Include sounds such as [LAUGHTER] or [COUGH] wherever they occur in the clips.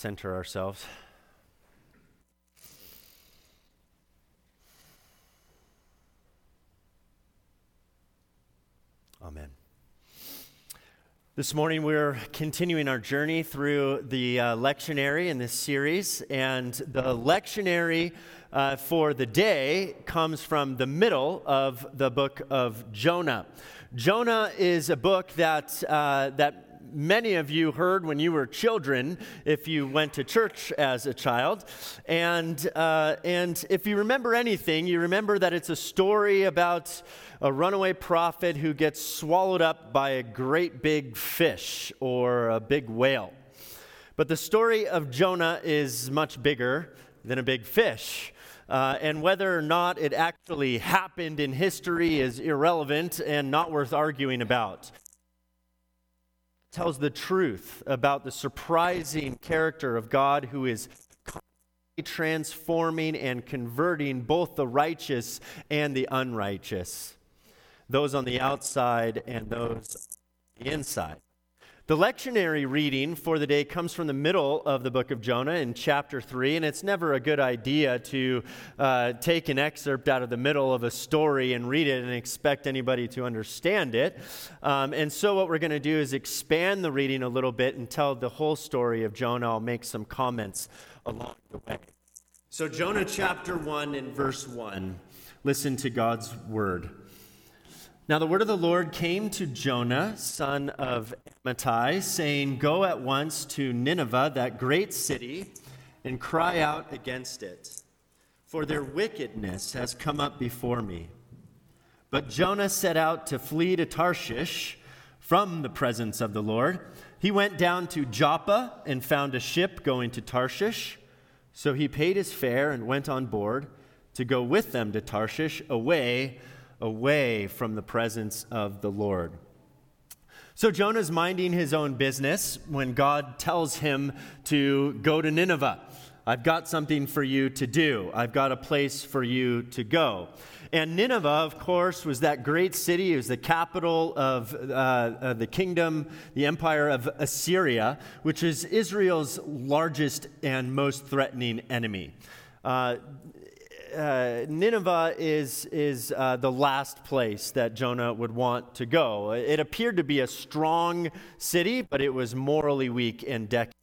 center ourselves. Amen. This morning, we're continuing our journey through the uh, lectionary in this series, and the lectionary uh, for the day comes from the middle of the book of Jonah. Jonah is a book that, uh, that many of you heard when you were children if you went to church as a child. And, uh, and if you remember anything, you remember that it's a story about a runaway prophet who gets swallowed up by a great big fish or a big whale. But the story of Jonah is much bigger than a big fish. Uh, and whether or not it actually happened in history is irrelevant and not worth arguing about tells the truth about the surprising character of God who is transforming and converting both the righteous and the unrighteous, those on the outside and those on the inside. The lectionary reading for the day comes from the middle of the book of Jonah in chapter 3, and it's never a good idea to uh, take an excerpt out of the middle of a story and read it and expect anybody to understand it. Um, and so, what we're going to do is expand the reading a little bit and tell the whole story of Jonah. I'll make some comments along the way. So, Jonah chapter 1 and verse 1. Listen to God's word. Now the word of the Lord came to Jonah, son of Amittai, saying, Go at once to Nineveh, that great city, and cry out against it, for their wickedness has come up before me. But Jonah set out to flee to Tarshish from the presence of the Lord. He went down to Joppa and found a ship going to Tarshish. So he paid his fare and went on board to go with them to Tarshish away away from the presence of the Lord. So Jonah's minding his own business when God tells him to go to Nineveh. I've got something for you to do. I've got a place for you to go. And Nineveh, of course, was that great city. It was the capital of uh, the kingdom, the empire of Assyria, which is Israel's largest and most threatening enemy. Uh, uh, Nineveh is, is uh, the last place that Jonah would want to go. It appeared to be a strong city, but it was morally weak and decadent.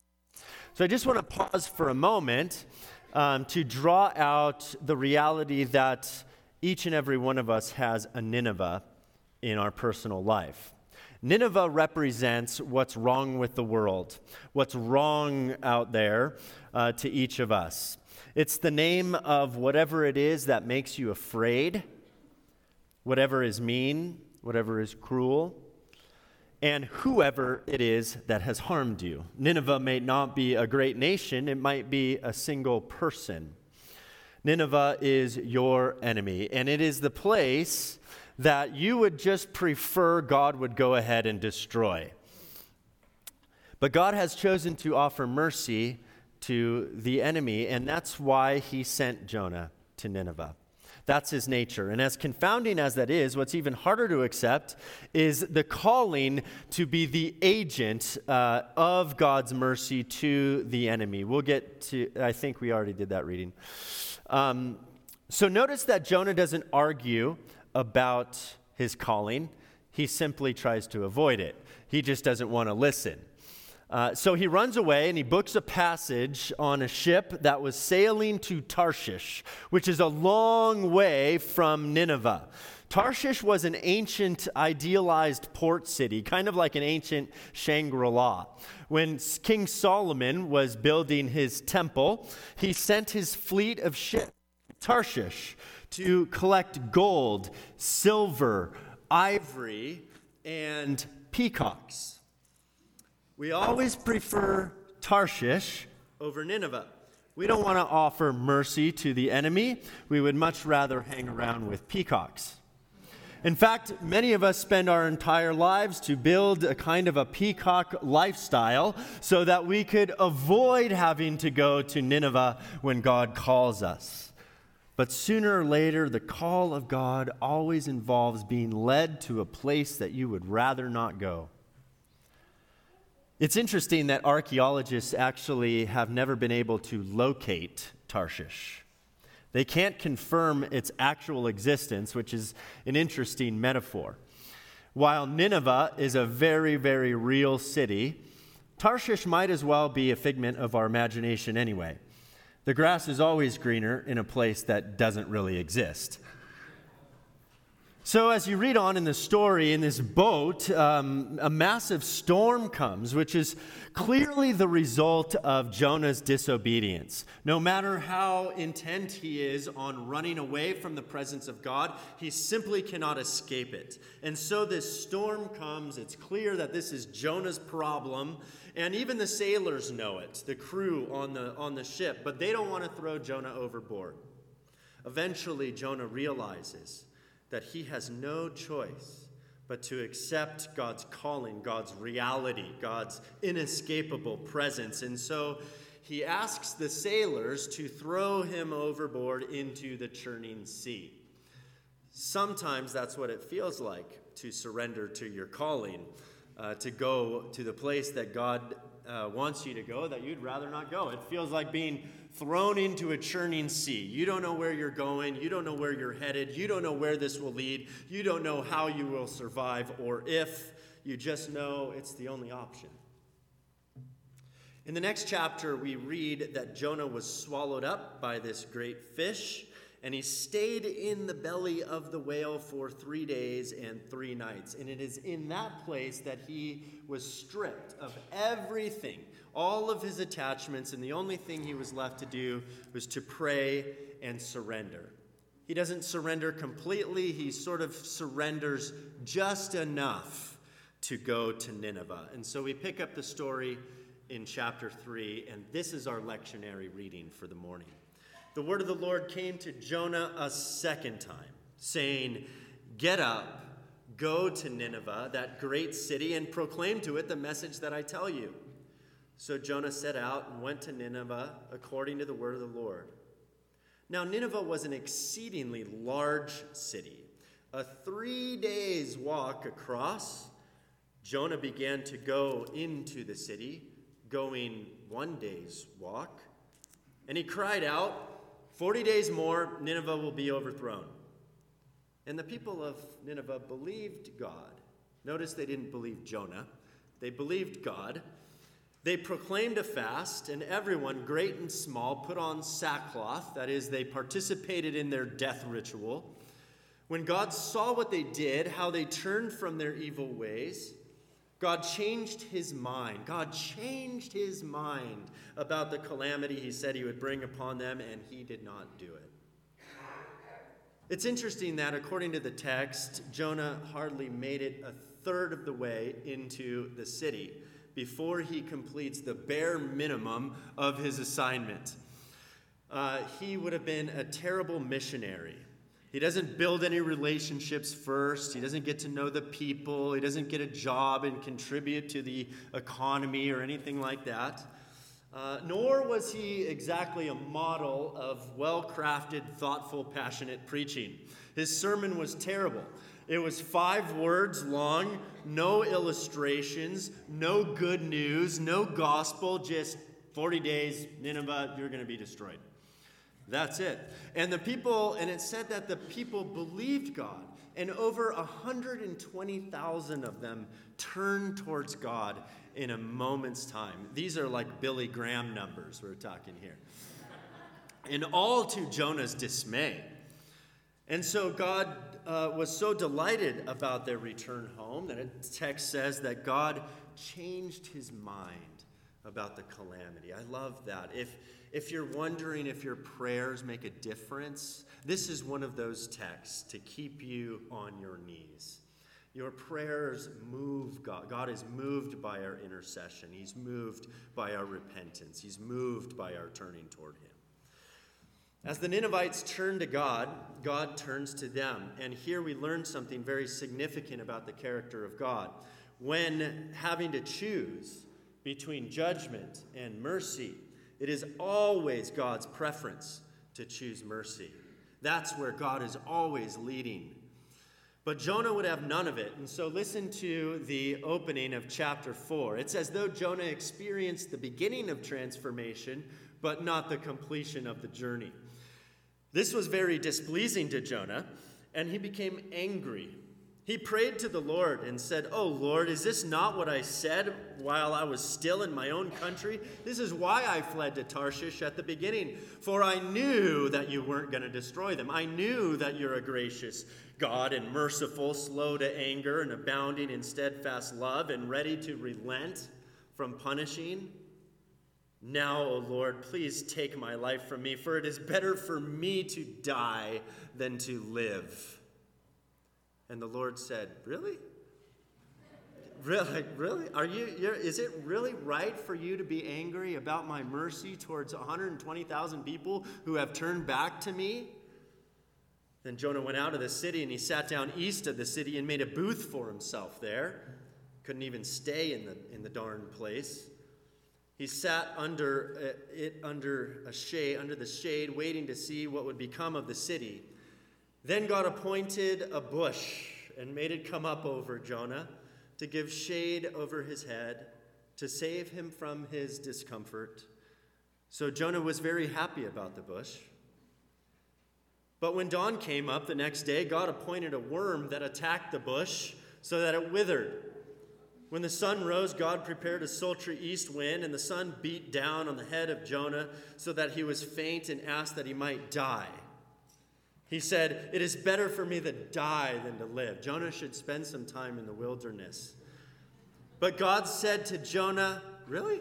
So I just want to pause for a moment um, to draw out the reality that each and every one of us has a Nineveh in our personal life. Nineveh represents what's wrong with the world, what's wrong out there uh, to each of us. It's the name of whatever it is that makes you afraid, whatever is mean, whatever is cruel, and whoever it is that has harmed you. Nineveh may not be a great nation, it might be a single person. Nineveh is your enemy, and it is the place that you would just prefer God would go ahead and destroy. But God has chosen to offer mercy to the enemy, and that's why he sent Jonah to Nineveh. That's his nature. And as confounding as that is, what's even harder to accept is the calling to be the agent uh, of God's mercy to the enemy. We'll get to, I think we already did that reading. Um, so notice that Jonah doesn't argue about his calling, he simply tries to avoid it. He just doesn't want to listen. Uh, so he runs away and he books a passage on a ship that was sailing to Tarshish, which is a long way from Nineveh. Tarshish was an ancient, idealized port city, kind of like an ancient Shangri La. When King Solomon was building his temple, he sent his fleet of ships to Tarshish to collect gold, silver, ivory, and peacocks. We always prefer Tarshish over Nineveh. We don't want to offer mercy to the enemy. We would much rather hang around with peacocks. In fact, many of us spend our entire lives to build a kind of a peacock lifestyle so that we could avoid having to go to Nineveh when God calls us. But sooner or later, the call of God always involves being led to a place that you would rather not go. It's interesting that archaeologists actually have never been able to locate Tarshish. They can't confirm its actual existence, which is an interesting metaphor. While Nineveh is a very, very real city, Tarshish might as well be a figment of our imagination anyway. The grass is always greener in a place that doesn't really exist. So, as you read on in the story, in this boat, um, a massive storm comes, which is clearly the result of Jonah's disobedience. No matter how intent he is on running away from the presence of God, he simply cannot escape it. And so, this storm comes. It's clear that this is Jonah's problem. And even the sailors know it, the crew on the, on the ship, but they don't want to throw Jonah overboard. Eventually, Jonah realizes that he has no choice but to accept God's calling, God's reality, God's inescapable presence. And so he asks the sailors to throw him overboard into the churning sea. Sometimes that's what it feels like to surrender to your calling, uh, to go to the place that God uh, wants you to go that you'd rather not go. It feels like being thrown into a churning sea. You don't know where you're going. You don't know where you're headed. You don't know where this will lead. You don't know how you will survive or if. You just know it's the only option. In the next chapter, we read that Jonah was swallowed up by this great fish, and he stayed in the belly of the whale for three days and three nights. And it is in that place that he was stripped of everything all of his attachments, and the only thing he was left to do was to pray and surrender. He doesn't surrender completely, he sort of surrenders just enough to go to Nineveh. And so we pick up the story in chapter 3, and this is our lectionary reading for the morning. The word of the Lord came to Jonah a second time, saying, Get up, go to Nineveh, that great city, and proclaim to it the message that I tell you. So Jonah set out and went to Nineveh according to the word of the Lord. Now, Nineveh was an exceedingly large city, a three days walk across. Jonah began to go into the city, going one day's walk. And he cried out, Forty days more, Nineveh will be overthrown. And the people of Nineveh believed God. Notice they didn't believe Jonah, they believed God. They proclaimed a fast, and everyone, great and small, put on sackcloth. That is, they participated in their death ritual. When God saw what they did, how they turned from their evil ways, God changed his mind. God changed his mind about the calamity he said he would bring upon them, and he did not do it. It's interesting that, according to the text, Jonah hardly made it a third of the way into the city before he completes the bare minimum of his assignment. Uh, he would have been a terrible missionary. He doesn't build any relationships first. He doesn't get to know the people. He doesn't get a job and contribute to the economy or anything like that. Uh, nor was he exactly a model of well crafted, thoughtful, passionate preaching. His sermon was terrible. It was five words long, no illustrations, no good news, no gospel, just 40 days, Nineveh, you're going to be destroyed. That's it. And the people, and it said that the people believed God, and over 120,000 of them turned towards God in a moment's time. These are like Billy Graham numbers we're talking here. And all to Jonah's dismay. And so God uh, was so delighted about their return home that the text says that God changed his mind about the calamity. I love that. If, if you're wondering if your prayers make a difference, this is one of those texts to keep you on your knees. Your prayers move God. God is moved by our intercession. He's moved by our repentance. He's moved by our turning toward Him. As the Ninevites turn to God, God turns to them. And here we learn something very significant about the character of God. When having to choose between judgment and mercy, it is always God's preference to choose mercy. That's where God is always leading. But Jonah would have none of it. And so listen to the opening of chapter 4. It's as though Jonah experienced the beginning of transformation, but not the completion of the journey. This was very displeasing to Jonah, and he became angry. He prayed to the Lord and said, Oh Lord, is this not what I said while I was still in my own country? This is why I fled to Tarshish at the beginning, for I knew that you weren't going to destroy them. I knew that you're a gracious God and merciful, slow to anger, and abounding in steadfast love, and ready to relent from punishing. Now, O Lord, please take my life from me, for it is better for me to die than to live. And the Lord said, Really? Really? Really? Are you, is it really right for you to be angry about my mercy towards 120,000 people who have turned back to me? Then Jonah went out of the city and he sat down east of the city and made a booth for himself there. Couldn't even stay in the, in the darn place. He sat under uh, it under a shade, under the shade, waiting to see what would become of the city. Then God appointed a bush and made it come up over Jonah to give shade over his head, to save him from his discomfort. So Jonah was very happy about the bush. But when dawn came up the next day, God appointed a worm that attacked the bush so that it withered. When the sun rose, God prepared a sultry east wind, and the sun beat down on the head of Jonah so that he was faint and asked that he might die. He said, It is better for me to die than to live. Jonah should spend some time in the wilderness. But God said to Jonah, Really?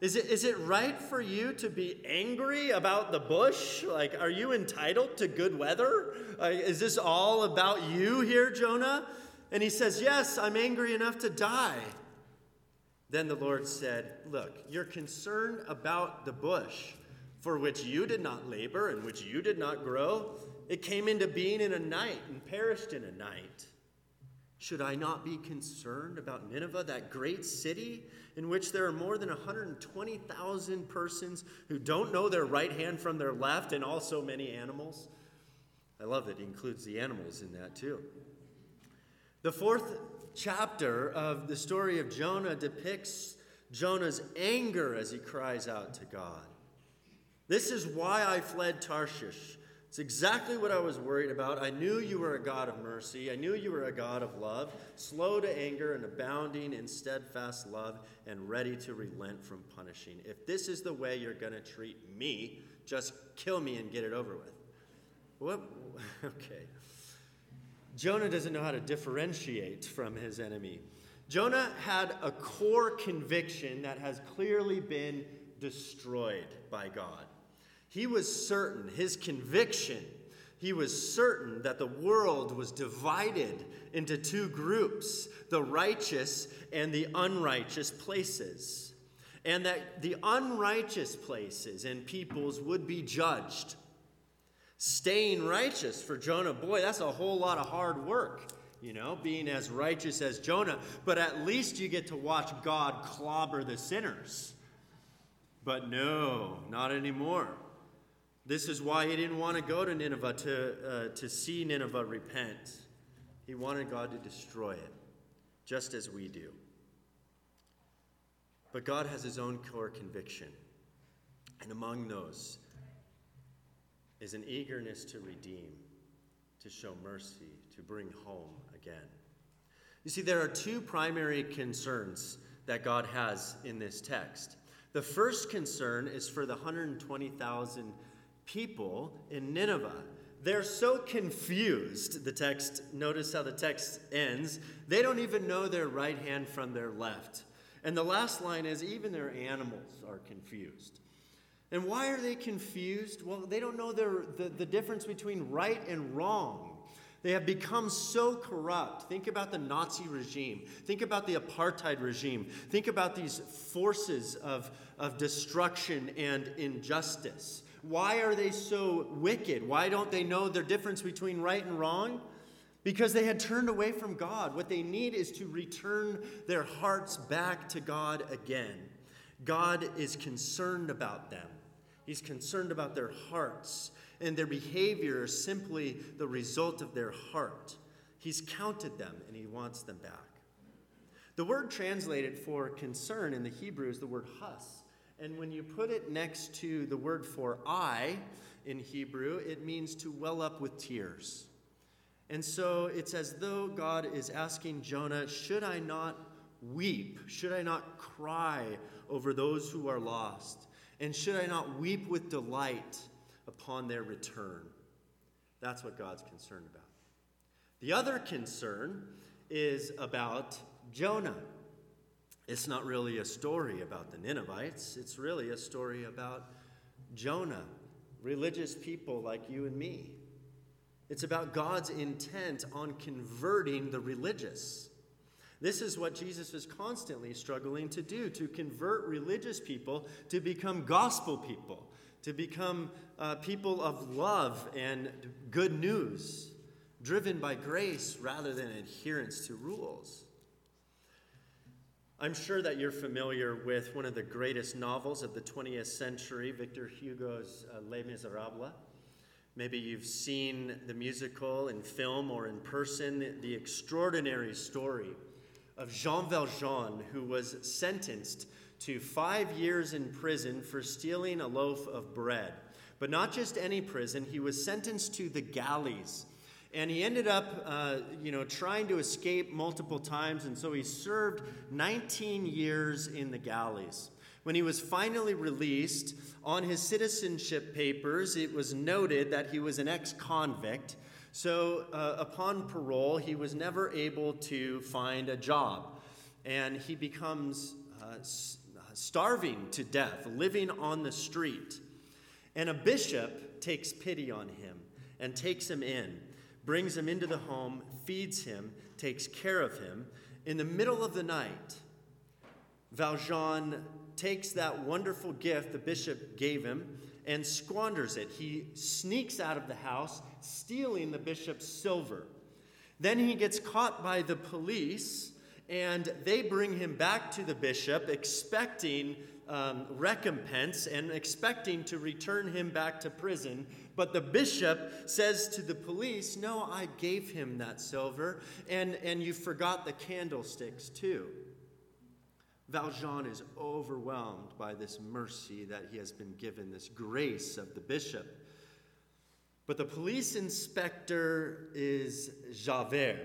Is it, is it right for you to be angry about the bush? Like, are you entitled to good weather? Uh, is this all about you here, Jonah? And he says, Yes, I'm angry enough to die. Then the Lord said, Look, you're concerned about the bush for which you did not labor and which you did not grow. It came into being in a night and perished in a night. Should I not be concerned about Nineveh, that great city in which there are more than 120,000 persons who don't know their right hand from their left and also many animals? I love that he includes the animals in that too. The fourth chapter of the story of Jonah depicts Jonah's anger as he cries out to God. This is why I fled Tarshish it's exactly what I was worried about. I knew you were a God of mercy. I knew you were a God of love, slow to anger and abounding in steadfast love, and ready to relent from punishing. If this is the way you're going to treat me, just kill me and get it over with. What? [LAUGHS] Okay. Jonah doesn't know how to differentiate from his enemy. Jonah had a core conviction that has clearly been destroyed by God. He was certain, his conviction, he was certain that the world was divided into two groups the righteous and the unrighteous places. And that the unrighteous places and peoples would be judged. Staying righteous for Jonah, boy, that's a whole lot of hard work, you know, being as righteous as Jonah. But at least you get to watch God clobber the sinners. But no, not anymore. This is why he didn't want to go to Nineveh to, uh, to see Nineveh repent. He wanted God to destroy it, just as we do. But God has his own core conviction. And among those is an eagerness to redeem, to show mercy, to bring home again. You see, there are two primary concerns that God has in this text. The first concern is for the 120,000 people in Nineveh. They're so confused, the text, notice how the text ends, they don't even know their right hand from their left. And the last line is even their animals are confused. And why are they confused? Well, they don't know their, the, the difference between right and wrong. They have become so corrupt. Think about the Nazi regime. Think about the apartheid regime. Think about these forces of, of destruction and injustice. Why are they so wicked? Why don't they know the difference between right and wrong? Because they had turned away from God. What they need is to return their hearts back to God again. God is concerned about them, He's concerned about their hearts, and their behavior is simply the result of their heart. He's counted them and he wants them back. The word translated for concern in the Hebrew is the word hus. And when you put it next to the word for I in Hebrew, it means to well up with tears. And so it's as though God is asking Jonah, Should I not weep? Should I not cry over those who are lost? And should I not weep with delight upon their return? That's what God's concerned about. The other concern is about Jonah. It's not really a story about the Ninevites, it's really a story about Jonah, religious people like you and me. It's about God's intent on converting the religious. This is what Jesus is constantly struggling to do to convert religious people to become gospel people, to become uh, people of love and good news, driven by grace rather than adherence to rules. I'm sure that you're familiar with one of the greatest novels of the 20th century, Victor Hugo's uh, Les Miserables. Maybe you've seen the musical in film or in person, the extraordinary story of Jean Valjean, who was sentenced to five years in prison for stealing a loaf of bread. But not just any prison, he was sentenced to the galleys. And he ended up, uh, you know, trying to escape multiple times, and so he served 19 years in the galleys. When he was finally released, on his citizenship papers, it was noted that he was an ex convict. So, uh, upon parole, he was never able to find a job. And he becomes uh, starving to death, living on the street. And a bishop takes pity on him and takes him in, brings him into the home, feeds him, takes care of him. In the middle of the night, Valjean takes that wonderful gift the bishop gave him and squanders it. He sneaks out of the house, stealing the bishop's silver. Then he gets caught by the police, and they bring him back to the bishop, expecting um, recompense and expecting to return him back to prison. But the bishop says to the police, No, I gave him that silver, and, and you forgot the candlesticks too. Valjean is overwhelmed by this mercy that he has been given, this grace of the bishop. But the police inspector is Javert,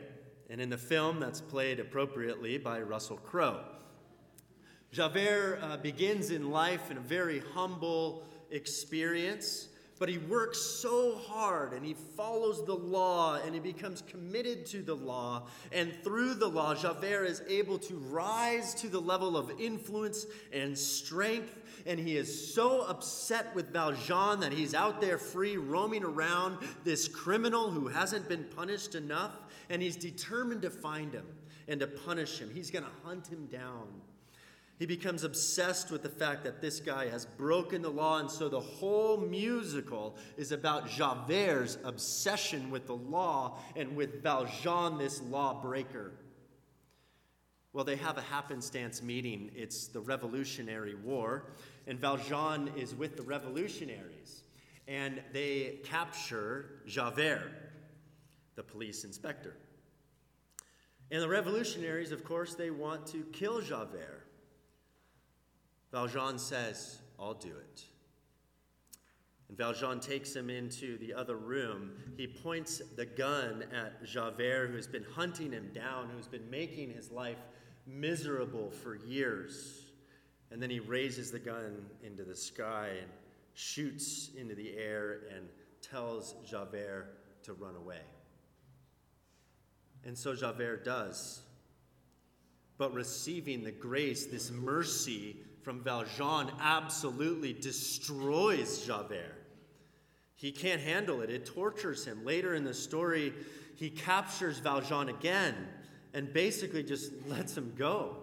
and in the film that's played appropriately by Russell Crowe. Javert uh, begins in life in a very humble experience. But he works so hard and he follows the law and he becomes committed to the law. And through the law, Javert is able to rise to the level of influence and strength. And he is so upset with Valjean that he's out there free, roaming around this criminal who hasn't been punished enough. And he's determined to find him and to punish him. He's going to hunt him down. He becomes obsessed with the fact that this guy has broken the law, and so the whole musical is about Javert's obsession with the law and with Valjean, this lawbreaker. Well, they have a happenstance meeting. It's the Revolutionary War, and Valjean is with the revolutionaries, and they capture Javert, the police inspector. And the revolutionaries, of course, they want to kill Javert. Valjean says, I'll do it. And Valjean takes him into the other room. He points the gun at Javert, who's been hunting him down, who's been making his life miserable for years. And then he raises the gun into the sky and shoots into the air and tells Javert to run away. And so Javert does. But receiving the grace, this mercy from Valjean absolutely destroys Javert. He can't handle it, it tortures him. Later in the story, he captures Valjean again and basically just [LAUGHS] lets him go.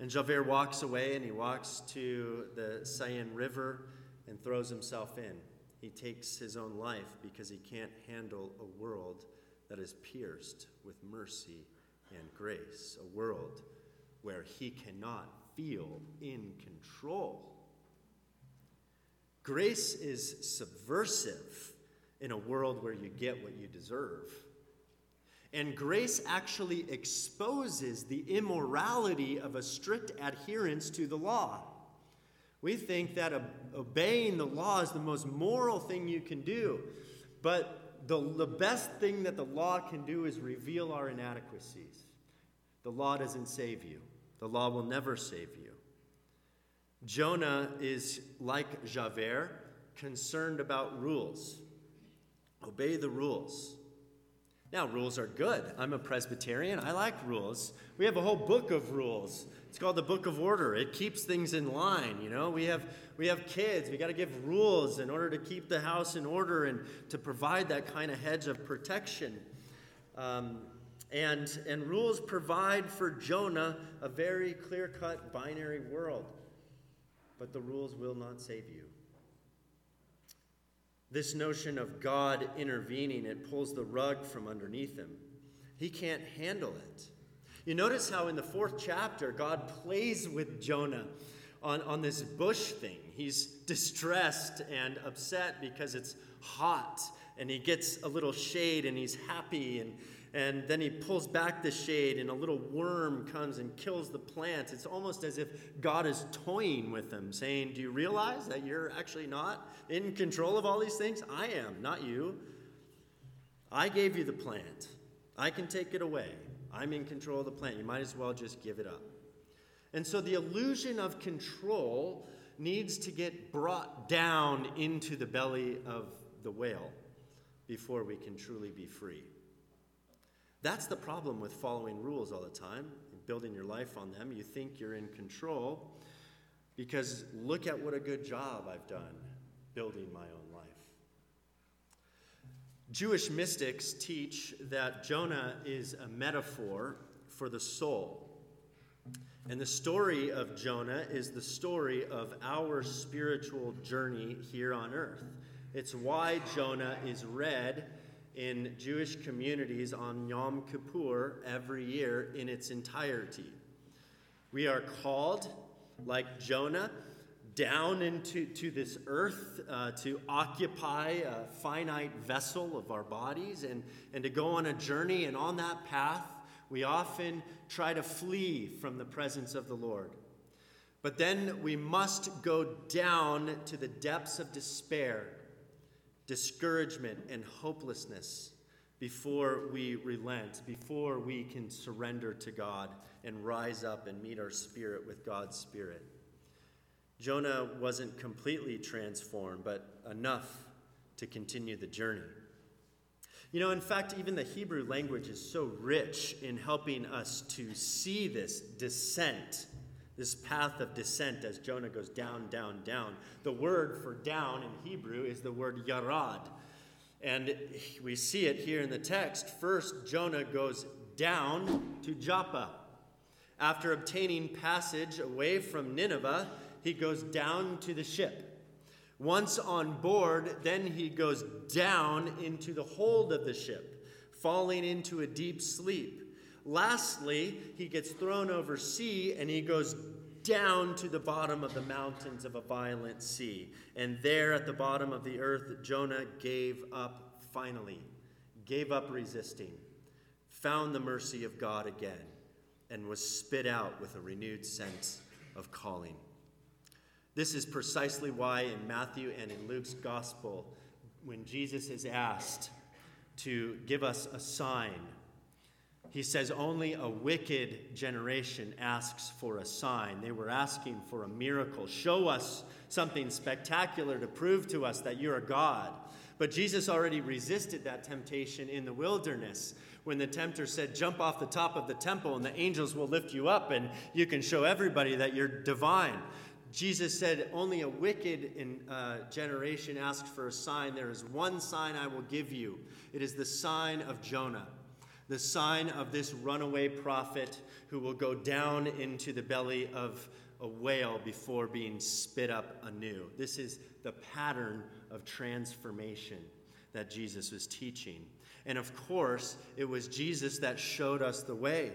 And Javert walks away and he walks to the Seine River and throws himself in. He takes his own life because he can't handle a world that is pierced with mercy and grace, a world where he cannot feel in control. Grace is subversive in a world where you get what you deserve. And grace actually exposes the immorality of a strict adherence to the law. We think that obeying the law is the most moral thing you can do. But the, the best thing that the law can do is reveal our inadequacies. The law doesn't save you, the law will never save you. Jonah is like Javert, concerned about rules. Obey the rules. Now, rules are good. I'm a Presbyterian. I like rules. We have a whole book of rules. It's called the Book of Order. It keeps things in line, you know. We have we have kids. We got to give rules in order to keep the house in order and to provide that kind of hedge of protection. Um, and, and rules provide for Jonah a very clear cut binary world. But the rules will not save you. This notion of God intervening, it pulls the rug from underneath him. He can't handle it. You notice how in the fourth chapter, God plays with Jonah on, on this bush thing. He's distressed and upset because it's hot, and he gets a little shade and he's happy, and, and then he pulls back the shade, and a little worm comes and kills the plants. It's almost as if God is toying with them, saying, Do you realize that you're actually not in control of all these things? I am, not you. I gave you the plant, I can take it away. I'm in control of the plant. You might as well just give it up. And so the illusion of control needs to get brought down into the belly of the whale before we can truly be free. That's the problem with following rules all the time and building your life on them. You think you're in control because look at what a good job I've done building my own life. Jewish mystics teach that Jonah is a metaphor for the soul. And the story of Jonah is the story of our spiritual journey here on earth. It's why Jonah is read in Jewish communities on Yom Kippur every year in its entirety. We are called, like Jonah, down into to this earth uh, to occupy a finite vessel of our bodies and, and to go on a journey. And on that path, we often try to flee from the presence of the Lord. But then we must go down to the depths of despair discouragement, and hopelessness before we relent, before we can surrender to God and rise up and meet our spirit with God's Spirit. Jonah wasn't completely transformed, but enough to continue the journey. You know, in fact, even the Hebrew language is so rich in helping us to see this descent this path of descent as Jonah goes down, down, down. The word for down in Hebrew is the word yarad. And we see it here in the text. First, Jonah goes down to Joppa. After obtaining passage away from Nineveh, he goes down to the ship. Once on board, then he goes down into the hold of the ship, falling into a deep sleep. Lastly, he gets thrown over sea and he goes down to the bottom of the mountains of a violent sea. And there at the bottom of the earth, Jonah gave up finally, gave up resisting, found the mercy of God again, and was spit out with a renewed sense of calling. This is precisely why in Matthew and in Luke's gospel, when Jesus is asked to give us a sign he says, Only a wicked generation asks for a sign. They were asking for a miracle. Show us something spectacular to prove to us that you're a God. But Jesus already resisted that temptation in the wilderness when the tempter said, Jump off the top of the temple and the angels will lift you up and you can show everybody that you're divine. Jesus said, Only a wicked in, uh, generation asks for a sign. There is one sign I will give you. It is the sign of Jonah the sign of this runaway prophet who will go down into the belly of a whale before being spit up anew. This is the pattern of transformation that Jesus was teaching. And of course, it was Jesus that showed us the way.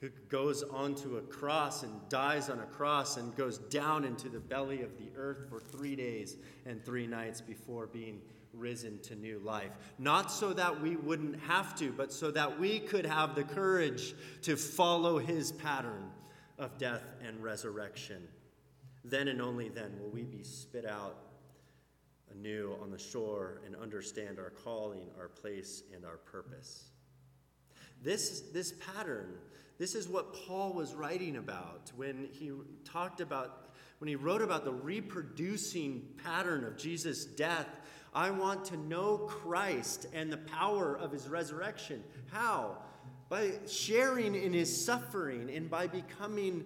who goes onto a cross and dies on a cross and goes down into the belly of the earth for three days and three nights before being risen to new life. Not so that we wouldn't have to, but so that we could have the courage to follow his pattern of death and resurrection. Then and only then will we be spit out anew on the shore and understand our calling, our place, and our purpose. This, this pattern, this is what Paul was writing about when he talked about, when he wrote about the reproducing pattern of Jesus' death. I want to know Christ and the power of his resurrection. How? By sharing in his suffering and by becoming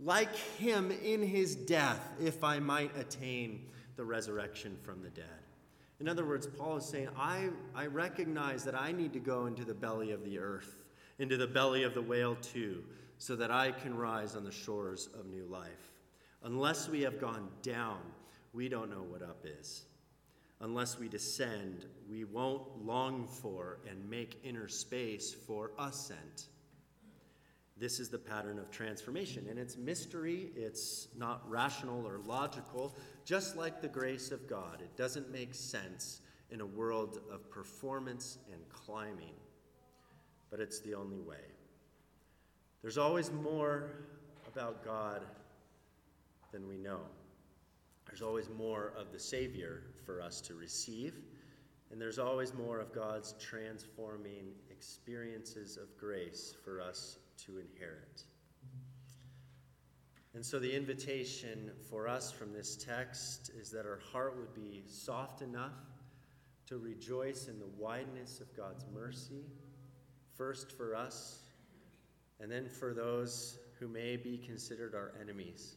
like him in his death, if I might attain the resurrection from the dead. In other words, Paul is saying, I, I recognize that I need to go into the belly of the earth, into the belly of the whale too, so that I can rise on the shores of new life. Unless we have gone down, we don't know what up is. Unless we descend, we won't long for and make inner space for ascent. This is the pattern of transformation, and it's mystery, it's not rational or logical, just like the grace of God. It doesn't make sense in a world of performance and climbing, but it's the only way. There's always more about God than we know. There's always more of the Savior for us to receive, and there's always more of God's transforming experiences of grace for us to inherit. And so, the invitation for us from this text is that our heart would be soft enough to rejoice in the wideness of God's mercy, first for us, and then for those who may be considered our enemies.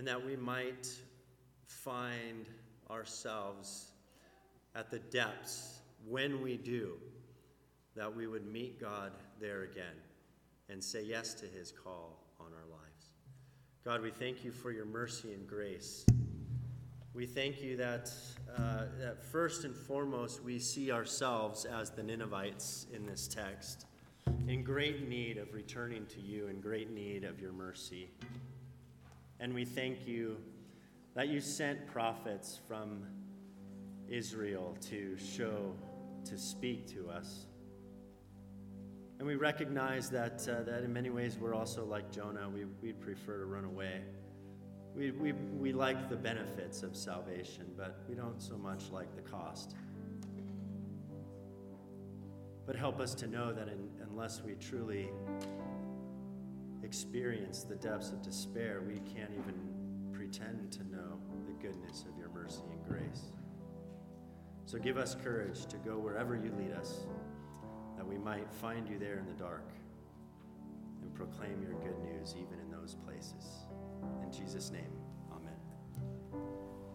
And that we might find ourselves at the depths when we do, that we would meet God there again and say yes to his call on our lives. God, we thank you for your mercy and grace. We thank you that, uh, that first and foremost we see ourselves as the Ninevites in this text, in great need of returning to you, in great need of your mercy. And we thank you that you sent prophets from Israel to show, to speak to us. And we recognize that, uh, that in many ways we're also like Jonah. We, we'd prefer to run away. We, we, we like the benefits of salvation, but we don't so much like the cost. But help us to know that in, unless we truly experience the depths of despair, we can't even pretend to know the goodness of your mercy and grace. So give us courage to go wherever you lead us that we might find you there in the dark and proclaim your good news even in those places. In Jesus' name.